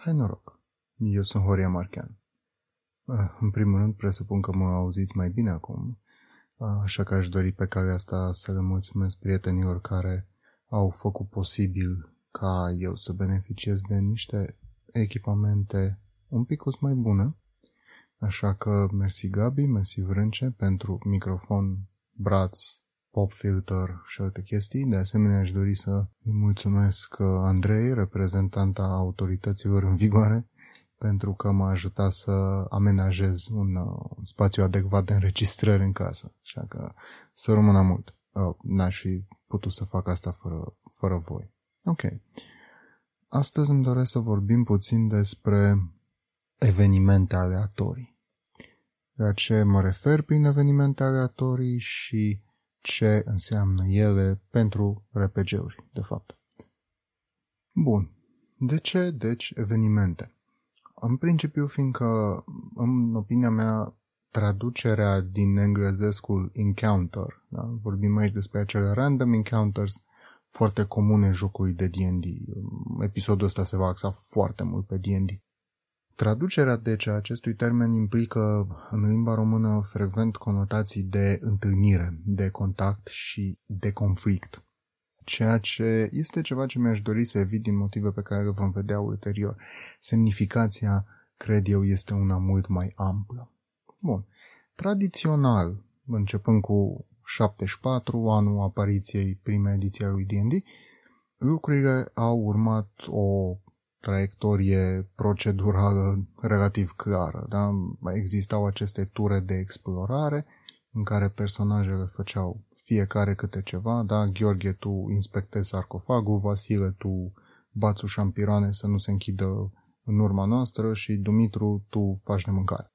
Hai noroc! Eu sunt Horia Marchean. Ah, în primul rând, presupun că mă auziți mai bine acum, ah, așa că aș dori pe care asta să le mulțumesc prietenilor care au făcut posibil ca eu să beneficiez de niște echipamente un pic mai bune. Așa că mersi Gabi, mersi Vrânce pentru microfon, braț, pop filter și alte chestii. De asemenea, aș dori să îi mulțumesc Andrei, reprezentanta autorităților în vigoare, pentru că m-a ajutat să amenajez un uh, spațiu adecvat de înregistrări în casă. Așa că să rămână mult. Uh, n-aș fi putut să fac asta fără, fără voi. Ok. Astăzi îmi doresc să vorbim puțin despre evenimente aleatorii. La ce mă refer prin evenimente aleatorii și ce înseamnă ele pentru RPG-uri, de fapt. Bun. De ce, deci, evenimente? În principiu, fiindcă, în opinia mea, traducerea din englezescul encounter, da? vorbim aici despre acele random encounters foarte comune în jocuri de D&D. Episodul ăsta se va axa foarte mult pe D&D. Traducerea, deci, a acestui termen implică în limba română frecvent conotații de întâlnire, de contact și de conflict. Ceea ce este ceva ce mi-aș dori să evit din motive pe care le vom vedea ulterior. Semnificația, cred eu, este una mult mai amplă. Bun. Tradițional, începând cu 74, anul apariției primei ediții a lui D&D, lucrurile au urmat o traiectorie procedurală relativ clară. Da? Existau aceste ture de explorare în care personajele făceau fiecare câte ceva, da? Gheorghe, tu inspectezi sarcofagul, Vasile, tu bați șampiroane să nu se închidă în urma noastră și Dumitru, tu faci de mâncare.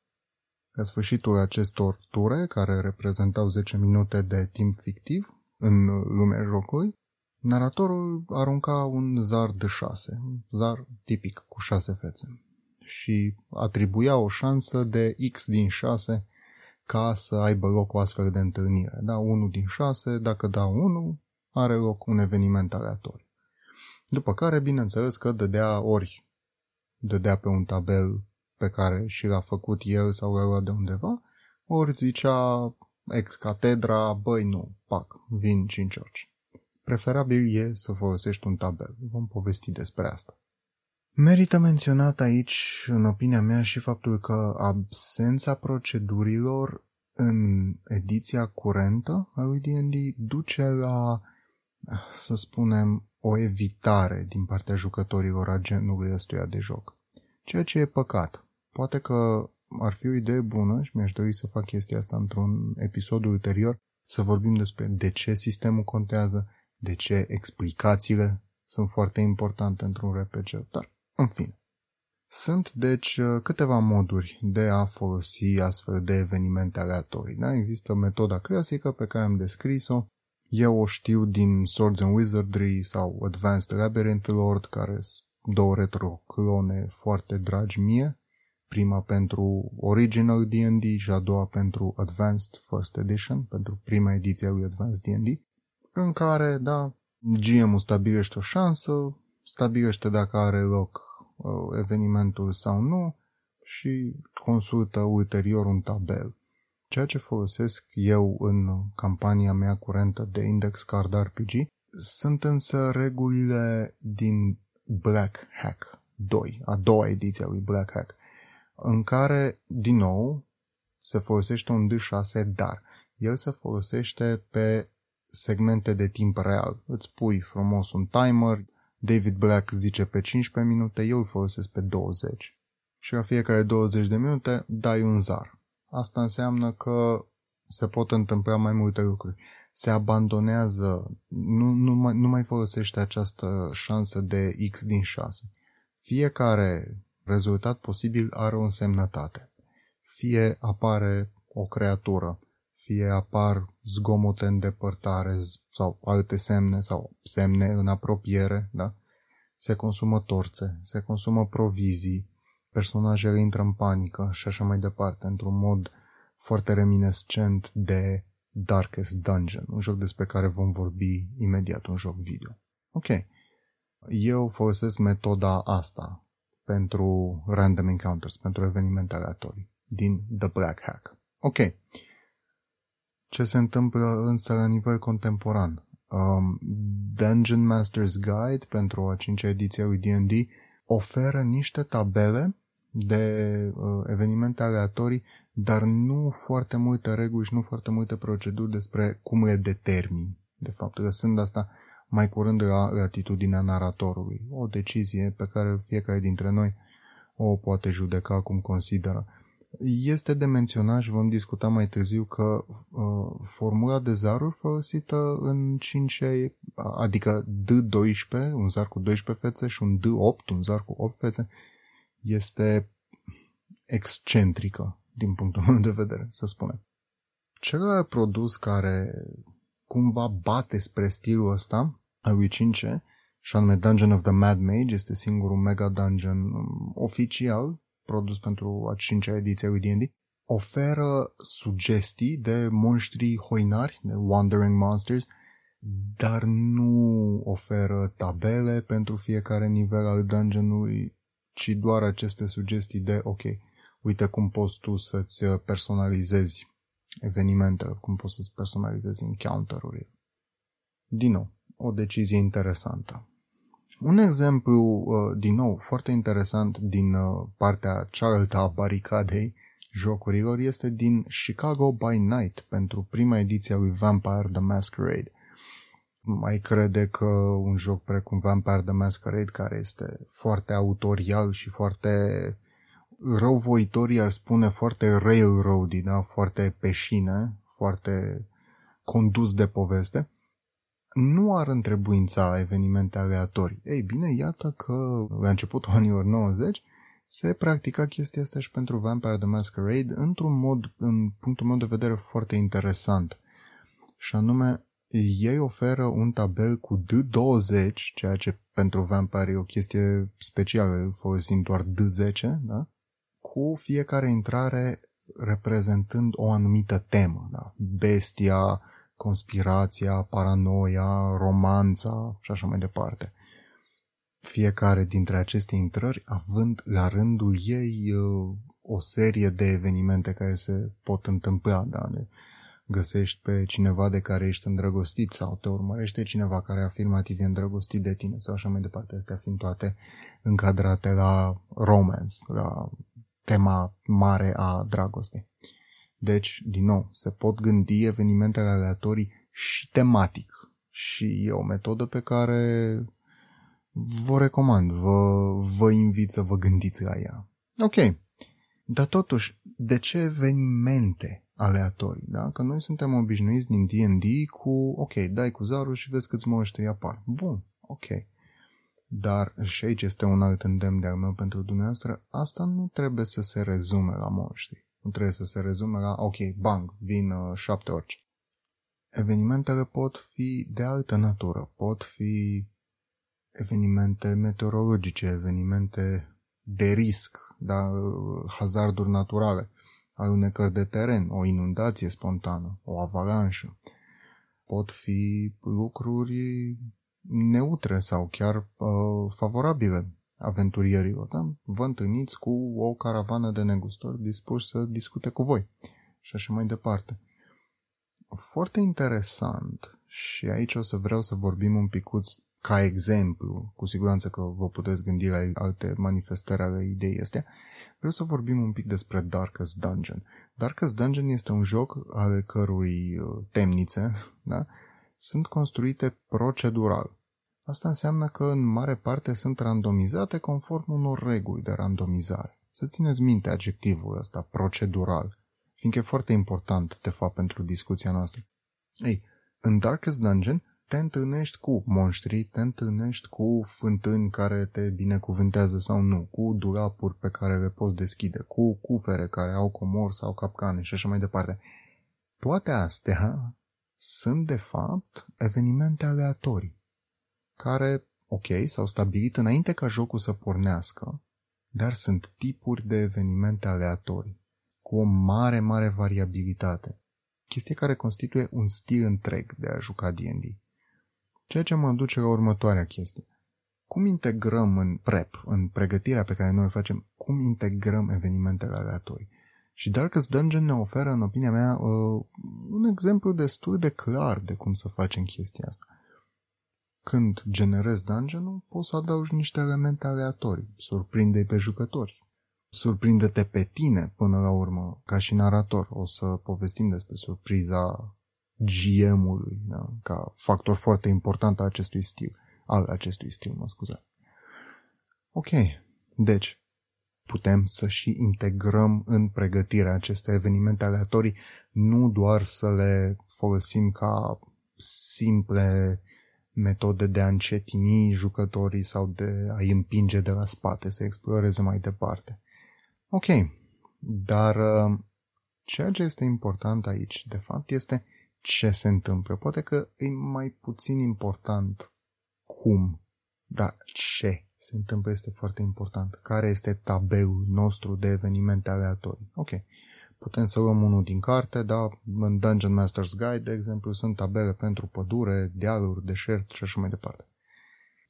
La sfârșitul acestor ture, care reprezentau 10 minute de timp fictiv în lumea jocului, Naratorul arunca un zar de șase, un zar tipic cu șase fețe și atribuia o șansă de X din șase ca să aibă loc o astfel de întâlnire. Da, unul din șase, dacă da unul, are loc un eveniment aleatoriu. După care, bineînțeles că dădea ori dădea pe un tabel pe care și l-a făcut el sau l-a luat de undeva, ori zicea ex catedra, băi nu, pac, vin cinci orci. Preferabil e să folosești un tabel. Vom povesti despre asta. Merită menționat aici, în opinia mea, și faptul că absența procedurilor în ediția curentă a lui D&D duce la, să spunem, o evitare din partea jucătorilor a genului ăstuia de joc. Ceea ce e păcat. Poate că ar fi o idee bună și mi-aș dori să fac chestia asta într-un episod ulterior, să vorbim despre de ce sistemul contează, de ce explicațiile sunt foarte importante într-un RPG, dar în fine. Sunt, deci, câteva moduri de a folosi astfel de evenimente aleatorii. Da? Există metoda clasică pe care am descris-o. Eu o știu din Swords and Wizardry sau Advanced Labyrinth Lord, care sunt două retroclone foarte dragi mie. Prima pentru Original D&D și a doua pentru Advanced First Edition, pentru prima ediție a lui Advanced D&D în care, da, GM-ul stabilește o șansă, stabilește dacă are loc uh, evenimentul sau nu și consultă ulterior un tabel. Ceea ce folosesc eu în campania mea curentă de Index Card RPG sunt însă regulile din Black Hack 2, a doua ediție a lui Black Hack, în care, din nou, se folosește un D6, dar el se folosește pe segmente de timp real. Îți pui frumos un timer, David Black zice pe 15 minute, eu îl folosesc pe 20. Și la fiecare 20 de minute dai un zar. Asta înseamnă că se pot întâmpla mai multe lucruri. Se abandonează, nu, nu, mai, nu mai folosește această șansă de X din 6. Fiecare rezultat posibil are o însemnătate. Fie apare o creatură, fie apar zgomote în depărtare sau alte semne sau semne în apropiere, da? Se consumă torțe, se consumă provizii, personajele intră în panică și așa mai departe, într-un mod foarte reminescent de Darkest Dungeon, un joc despre care vom vorbi imediat, un joc video. Ok. Eu folosesc metoda asta pentru random encounters, pentru evenimente aleatorii din The Black Hack. Ok. Ce se întâmplă însă la nivel contemporan? Um, Dungeon Master's Guide pentru a cincea ediție a lui D&D oferă niște tabele de uh, evenimente aleatorii, dar nu foarte multe reguli și nu foarte multe proceduri despre cum le determini. De fapt, lăsând asta mai curând la latitudinea naratorului. O decizie pe care fiecare dintre noi o poate judeca cum consideră. Este de menționat și vom discuta mai târziu că uh, formula de zaruri folosită în 5 adică D12, un zar cu 12 fețe și un D8, un zar cu 8 fețe, este excentrică din punctul meu de vedere, să spunem. Celălalt produs care cumva bate spre stilul ăsta al lui 5 și anume Dungeon of the Mad Mage, este singurul mega dungeon um, oficial produs pentru a cincea ediție a lui D&D, oferă sugestii de monștri hoinari, de Wandering Monsters, dar nu oferă tabele pentru fiecare nivel al dungeonului, ci doar aceste sugestii de, ok, uite cum poți tu să-ți personalizezi evenimente, cum poți să-ți personalizezi encounter-urile. Din nou, o decizie interesantă. Un exemplu, uh, din nou, foarte interesant din uh, partea cealaltă a baricadei jocurilor este din Chicago by Night pentru prima ediție a lui Vampire the Masquerade. Mai crede că un joc precum Vampire the Masquerade, care este foarte autorial și foarte răuvoitor, ar spune foarte railroady, da? foarte peșine, foarte condus de poveste, nu ar întrebuința evenimente aleatorii. Ei bine, iată că la începutul anilor 90 se practica chestia asta și pentru Vampire the Masquerade într-un mod, în punctul meu de vedere, foarte interesant. Și anume, ei oferă un tabel cu D20, ceea ce pentru Vampire e o chestie specială, folosind doar D10, da? cu fiecare intrare reprezentând o anumită temă. Da? Bestia, conspirația, paranoia, romanța și așa mai departe. Fiecare dintre aceste intrări având la rândul ei uh, o serie de evenimente care se pot întâmpla, da? De găsești pe cineva de care ești îndrăgostit sau te urmărește cineva care afirmativ e îndrăgostit de tine sau așa mai departe, astea fiind toate încadrate la romance, la tema mare a dragostei. Deci, din nou, se pot gândi evenimentele aleatorii și tematic. Și e o metodă pe care vă recomand, vă, vă invit să vă gândiți la ea. Ok, dar totuși, de ce evenimente aleatorii? Da? Că noi suntem obișnuiți din D&D cu, ok, dai cu zarul și vezi câți monștri apar. Bun, ok. Dar, și aici este un alt îndemn de-al meu pentru dumneavoastră, asta nu trebuie să se rezume la monștri. Nu trebuie să se rezume la, ok, bang, vin uh, șapte orice. Evenimentele pot fi de altă natură, pot fi evenimente meteorologice, evenimente de risc, da, hazarduri naturale, alunecări de teren, o inundație spontană, o avalanșă. Pot fi lucruri neutre sau chiar uh, favorabile, aventurierilor. Da? Vă întâlniți cu o caravană de negustori dispuși să discute cu voi și așa mai departe. Foarte interesant și aici o să vreau să vorbim un picuț ca exemplu, cu siguranță că vă puteți gândi la alte manifestări ale ideii astea, vreau să vorbim un pic despre Darkest Dungeon. Darkest Dungeon este un joc ale cărui uh, temnițe da, sunt construite procedural. Asta înseamnă că în mare parte sunt randomizate conform unor reguli de randomizare. Să țineți minte adjectivul ăsta, procedural, fiindcă e foarte important, de fapt, pentru discuția noastră. Ei, în Darkest Dungeon te întâlnești cu monștri, te întâlnești cu fântâni care te binecuvântează sau nu, cu dulapuri pe care le poți deschide, cu cufere care au comori sau capcane și așa mai departe. Toate astea sunt, de fapt, evenimente aleatorii care, ok, s-au stabilit înainte ca jocul să pornească, dar sunt tipuri de evenimente aleatorii, cu o mare, mare variabilitate. Chestie care constituie un stil întreg de a juca D&D. Ceea ce mă duce la următoarea chestie. cum integrăm în prep, în pregătirea pe care noi o facem, cum integrăm evenimentele aleatorii. Și Darkest Dungeon ne oferă, în opinia mea, uh, un exemplu destul de clar de cum să facem chestia asta. Când generezi dungeon poți să adaugi niște elemente aleatorii, surprinde pe jucători, surprinde-te pe tine până la urmă, ca și narator. O să povestim despre surpriza GM-ului, da? ca factor foarte important al acestui stil, al acestui stil, mă scuzați. Ok, deci, putem să și integrăm în pregătirea aceste evenimente aleatorii, nu doar să le folosim ca simple metode de a încetini jucătorii sau de a-i împinge de la spate să exploreze mai departe. Ok, dar uh, ceea ce este important aici, de fapt, este ce se întâmplă. Poate că e mai puțin important cum, dar ce se întâmplă este foarte important. Care este tabelul nostru de evenimente aleatorii? Ok. Putem să luăm unul din carte, da, în Dungeon Master's Guide, de exemplu, sunt tabele pentru pădure, dealuri, deșert și așa mai departe.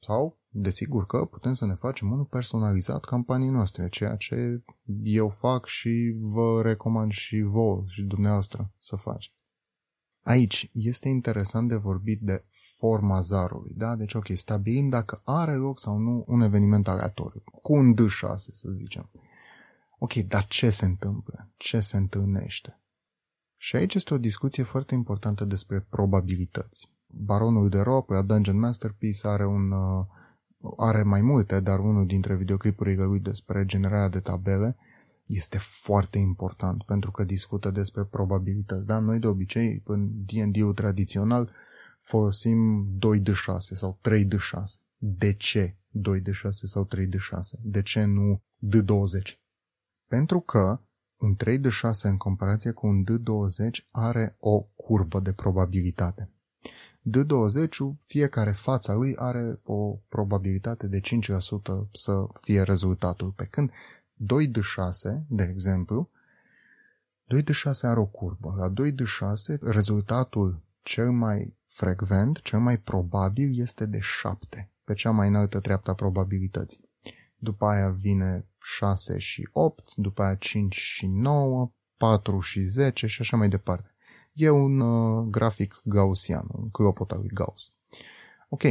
Sau, desigur că putem să ne facem unul personalizat campanii noastre, ceea ce eu fac și vă recomand și vouă și dumneavoastră să faceți. Aici este interesant de vorbit de forma zarului, da? Deci, ok, stabilim dacă are loc sau nu un eveniment aleatoriu, cu un D6, să zicem. Ok, dar ce se întâmplă? Ce se întâlnește? Și aici este o discuție foarte importantă despre probabilități. Baronul de Ro, la Dungeon Masterpiece, are un... Uh, are mai multe, dar unul dintre videoclipurile lui despre generarea de tabele este foarte important pentru că discută despre probabilități. Da? Noi de obicei, în D&D-ul tradițional, folosim 2D6 sau 3D6. De ce 2D6 sau 3D6? De ce nu D20? Pentru că un 3D6 în comparație cu un D20 are o curbă de probabilitate. D20, fiecare fața lui are o probabilitate de 5% să fie rezultatul, pe când 2D6, de exemplu, 2D6 are o curbă. La 2D6, rezultatul cel mai frecvent, cel mai probabil este de 7, pe cea mai înaltă treaptă a probabilității. După aia vine 6 și 8, după aia 5 și 9, 4 și 10 și așa mai departe. E un uh, grafic gaussian, un clopot al lui Gauss. Ok,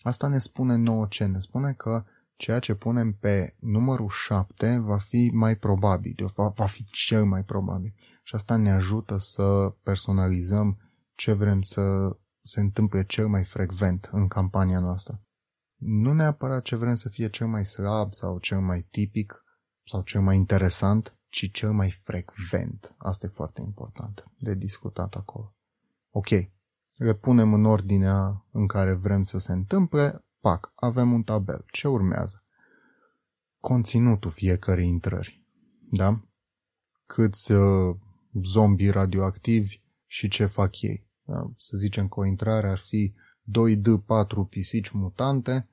asta ne spune nouă ce? Ne spune că ceea ce punem pe numărul 7 va fi mai probabil, va, va fi cel mai probabil. Și asta ne ajută să personalizăm ce vrem să se întâmple cel mai frecvent în campania noastră. Nu neapărat ce vrem să fie cel mai slab sau cel mai tipic sau cel mai interesant, ci cel mai frecvent. Asta e foarte important de discutat acolo. Ok, le punem în ordinea în care vrem să se întâmple, pac, avem un tabel. Ce urmează? Conținutul fiecărei intrări. Da? Câți uh, zombi radioactivi și ce fac ei. Da? Să zicem că o intrare ar fi 2D4 pisici mutante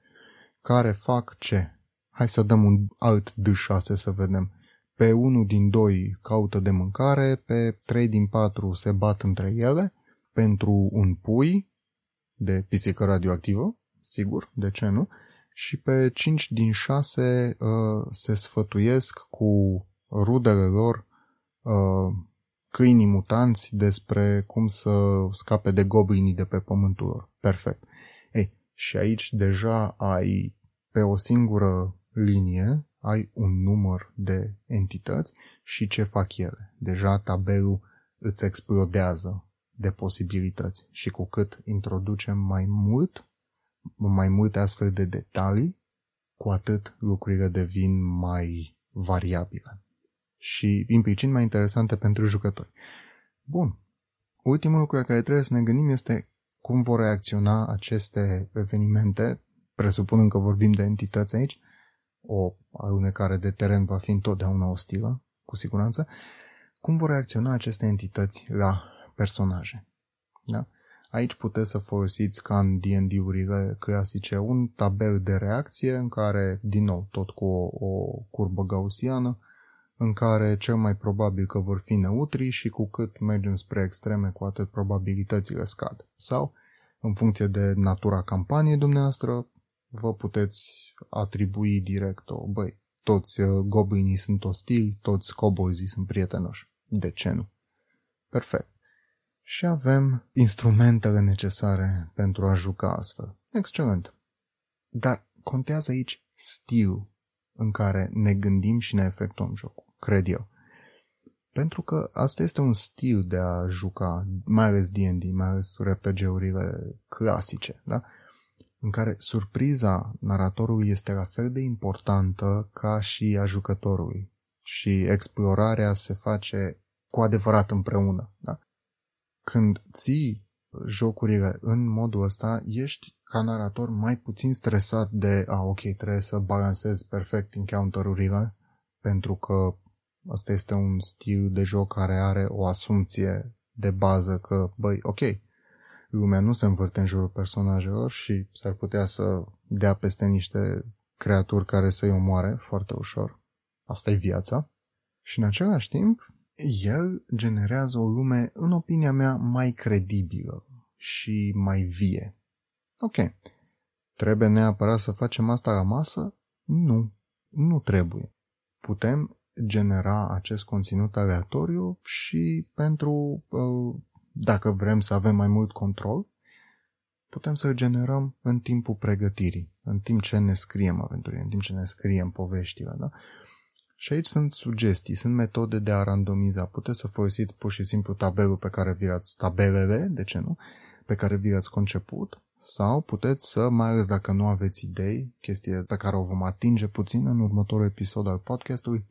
care fac ce? Hai să dăm un alt D6 să vedem. Pe unul din doi caută de mâncare, pe trei din patru se bat între ele, pentru un pui de pisică radioactivă, sigur, de ce nu? Și pe 5 din 6 uh, se sfătuiesc cu rudele lor uh, câinii mutanți despre cum să scape de goblinii de pe pământul lor. Perfect. Ei, și aici deja ai pe o singură linie, ai un număr de entități și ce fac ele. Deja tabelul îți explodează de posibilități și cu cât introducem mai mult mai multe astfel de detalii, cu atât lucrurile devin mai variabile și implicit mai interesante pentru jucători. Bun. Ultimul lucru la care trebuie să ne gândim este cum vor reacționa aceste evenimente, presupunând că vorbim de entități aici, o alunecare de teren va fi întotdeauna ostilă, cu siguranță, cum vor reacționa aceste entități la personaje. Da? Aici puteți să folosiți ca în D&D-urile clasice un tabel de reacție în care, din nou, tot cu o, o curbă gaussiană, în care cel mai probabil că vor fi neutri și cu cât mergem spre extreme, cu atât probabilitățile scad. Sau, în funcție de natura campaniei dumneavoastră, vă puteți atribui direct o, băi, toți uh, goblinii sunt ostili, toți cobolzii sunt prietenoși. De ce nu? Perfect. Și avem instrumentele necesare pentru a juca astfel. Excelent. Dar contează aici stilul în care ne gândim și ne efectuăm jocul, cred eu. Pentru că asta este un stil de a juca, mai ales D&D, mai ales RPG-urile clasice, da? în care surpriza naratorului este la fel de importantă ca și a jucătorului și explorarea se face cu adevărat împreună. Da? Când ții jocurile în modul ăsta, ești ca narator mai puțin stresat de a, ok, trebuie să balancez perfect encounter-urile pentru că asta este un stil de joc care are o asumție de bază că, băi, ok, lumea nu se învârte în jurul personajelor și s-ar putea să dea peste niște creaturi care să-i omoare foarte ușor. Asta e viața. Și în același timp, el generează o lume, în opinia mea, mai credibilă și mai vie. Ok. Trebuie neapărat să facem asta la masă? Nu. Nu trebuie. Putem genera acest conținut aleatoriu și pentru uh, dacă vrem să avem mai mult control, putem să-l generăm în timpul pregătirii, în timp ce ne scriem aventurile, în timp ce ne scriem poveștile. Da? Și aici sunt sugestii, sunt metode de a randomiza. Puteți să folosiți pur și simplu tabelul pe care vi ați, tabelele, de ce nu, pe care vi ați conceput, sau puteți să, mai ales dacă nu aveți idei, chestie pe care o vom atinge puțin în următorul episod al podcastului,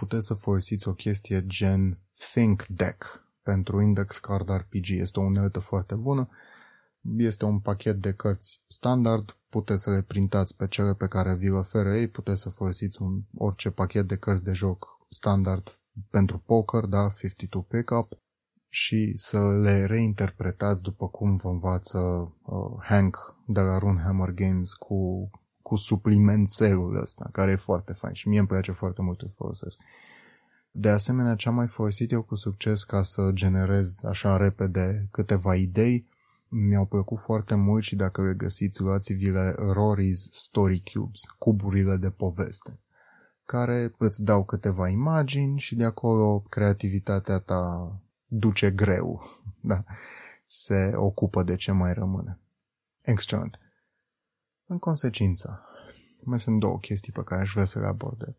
puteți să folosiți o chestie gen Think Deck, pentru Index Card RPG. Este o unealtă foarte bună. Este un pachet de cărți standard, puteți să le printați pe cele pe care vi le oferă ei, puteți să folosiți un, orice pachet de cărți de joc standard pentru poker, da, 52 pickup, și să le reinterpretați după cum vă învață uh, Hank de la Runehammer Games cu, cu suplimentelul ăsta, care e foarte fain și mie îmi place foarte mult să folosesc. De asemenea, ce am mai folosit eu cu succes ca să generez așa repede câteva idei, mi-au plăcut foarte mult și dacă le găsiți, luați-vi-le Rory's Story Cubes, cuburile de poveste, care îți dau câteva imagini și de acolo creativitatea ta duce greu, da, se ocupă de ce mai rămâne. Excelent. În consecință, mai sunt două chestii pe care aș vrea să le abordez.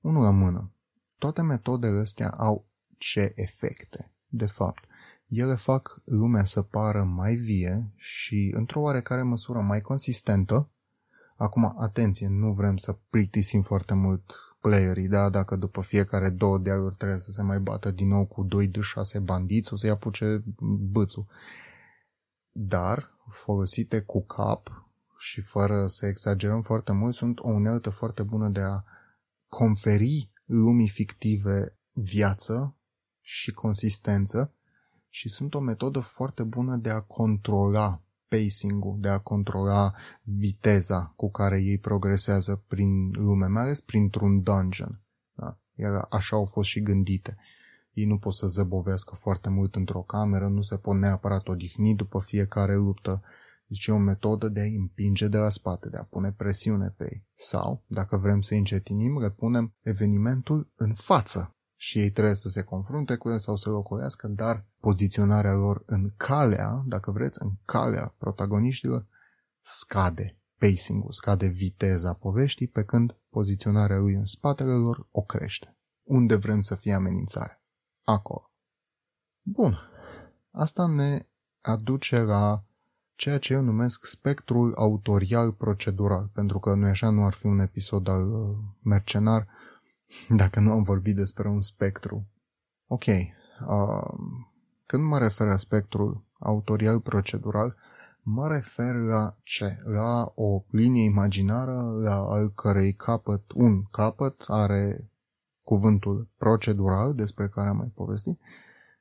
Unul la mână. Toate metodele astea au ce efecte, de fapt. Ele fac lumea să pară mai vie și, într-o oarecare măsură, mai consistentă. Acum, atenție, nu vrem să plictisim foarte mult playerii, da? Dacă după fiecare două dealuri trebuie să se mai bată din nou cu 2 de 6 bandiți, o să-i apuce bățul. Dar, folosite cu cap și fără să exagerăm foarte mult, sunt o unealtă foarte bună de a conferi lumii fictive viață și consistență și sunt o metodă foarte bună de a controla pacing-ul, de a controla viteza cu care ei progresează prin lume, mai ales printr-un dungeon. Da? Iar așa au fost și gândite. Ei nu pot să zăbovească foarte mult într-o cameră, nu se pot neapărat odihni după fiecare luptă, deci e o metodă de a împinge de la spate, de a pune presiune pe ei. Sau, dacă vrem să încetinim, le punem evenimentul în față și ei trebuie să se confrunte cu el sau să-l ocolească, dar poziționarea lor în calea, dacă vreți, în calea protagoniștilor, scade pacing-ul, scade viteza poveștii, pe când poziționarea lui în spatele lor o crește. Unde vrem să fie amenințare? Acolo. Bun. Asta ne aduce la ceea ce eu numesc spectrul autorial procedural, pentru că nu așa nu ar fi un episod al uh, mercenar dacă nu am vorbit despre un spectru. Ok, uh, când mă refer la spectrul autorial procedural, mă refer la ce? La o linie imaginară la al cărei capăt, un capăt are cuvântul procedural despre care am mai povestit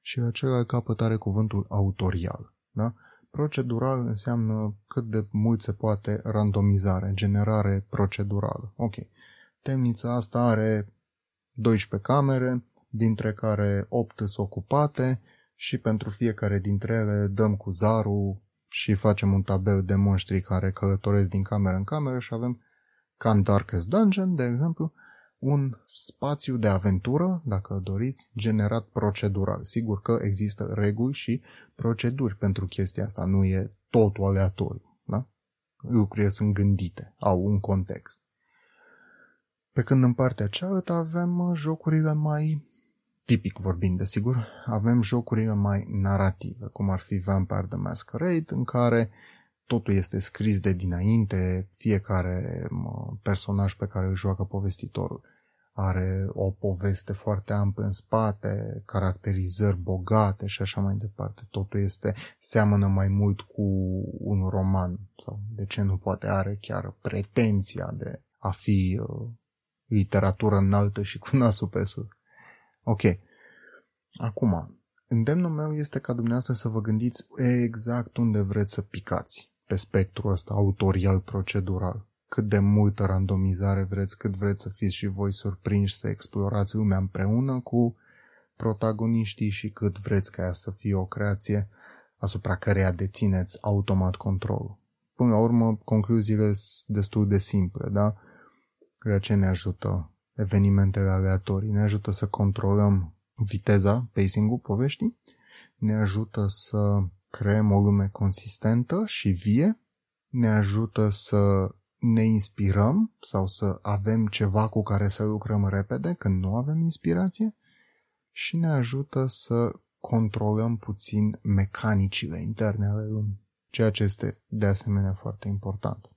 și la celălalt capăt are cuvântul autorial. Da? Procedural înseamnă cât de mult se poate randomizare, generare procedurală. Ok. Temnița asta are 12 camere, dintre care 8 sunt ocupate și pentru fiecare dintre ele dăm cu zarul și facem un tabel de monștri care călătoresc din cameră în cameră și avem ca în Darkest Dungeon, de exemplu, un spațiu de aventură, dacă doriți, generat procedural. Sigur că există reguli și proceduri pentru chestia asta, nu e totul aleatoriu. Da? Lucrurile sunt gândite, au un context. Pe când în partea cealaltă avem uh, jocurile mai tipic vorbind, desigur, avem jocurile mai narrative, cum ar fi Vampire the Masquerade, în care totul este scris de dinainte, fiecare personaj pe care îl joacă povestitorul are o poveste foarte amplă în spate, caracterizări bogate și așa mai departe. Totul este, seamănă mai mult cu un roman sau de ce nu poate are chiar pretenția de a fi uh, literatură înaltă și cu nasul pe sus. Ok. Acum, îndemnul meu este ca dumneavoastră să vă gândiți exact unde vreți să picați pe spectrul ăsta autorial procedural. Cât de multă randomizare vreți, cât vreți să fiți și voi surprinși să explorați lumea împreună cu protagoniștii și cât vreți ca ea să fie o creație asupra căreia dețineți automat controlul. Până la urmă, concluziile sunt destul de simple, da? Ceea ce ne ajută evenimentele aleatorii, ne ajută să controlăm viteza, pacing-ul poveștii, ne ajută să creăm o lume consistentă și vie, ne ajută să ne inspirăm sau să avem ceva cu care să lucrăm repede când nu avem inspirație și ne ajută să controlăm puțin mecanicile interne ale lumii, ceea ce este de asemenea foarte important.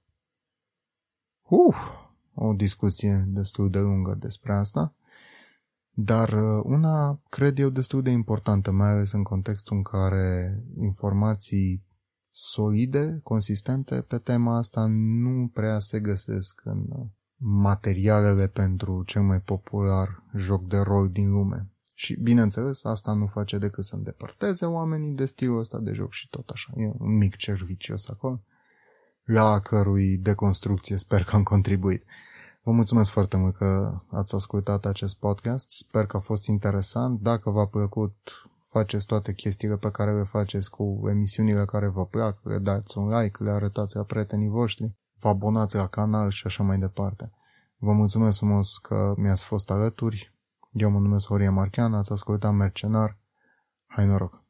Uf, o discuție destul de lungă despre asta, dar uh, una, cred eu, destul de importantă, mai ales în contextul în care informații solide, consistente pe tema asta nu prea se găsesc în uh, materialele pentru cel mai popular joc de rol din lume. Și, bineînțeles, asta nu face decât să îndepărteze oamenii de stilul ăsta de joc și tot așa. E un mic cervicios acolo, la cărui deconstrucție sper că am contribuit. Vă mulțumesc foarte mult că ați ascultat acest podcast. Sper că a fost interesant. Dacă v-a plăcut, faceți toate chestiile pe care le faceți cu emisiunile care vă plac, le dați un like, le arătați la prietenii voștri, vă abonați la canal și așa mai departe. Vă mulțumesc frumos că mi-ați fost alături. Eu mă numesc Horia Marchean, ați ascultat Mercenar. Hai noroc!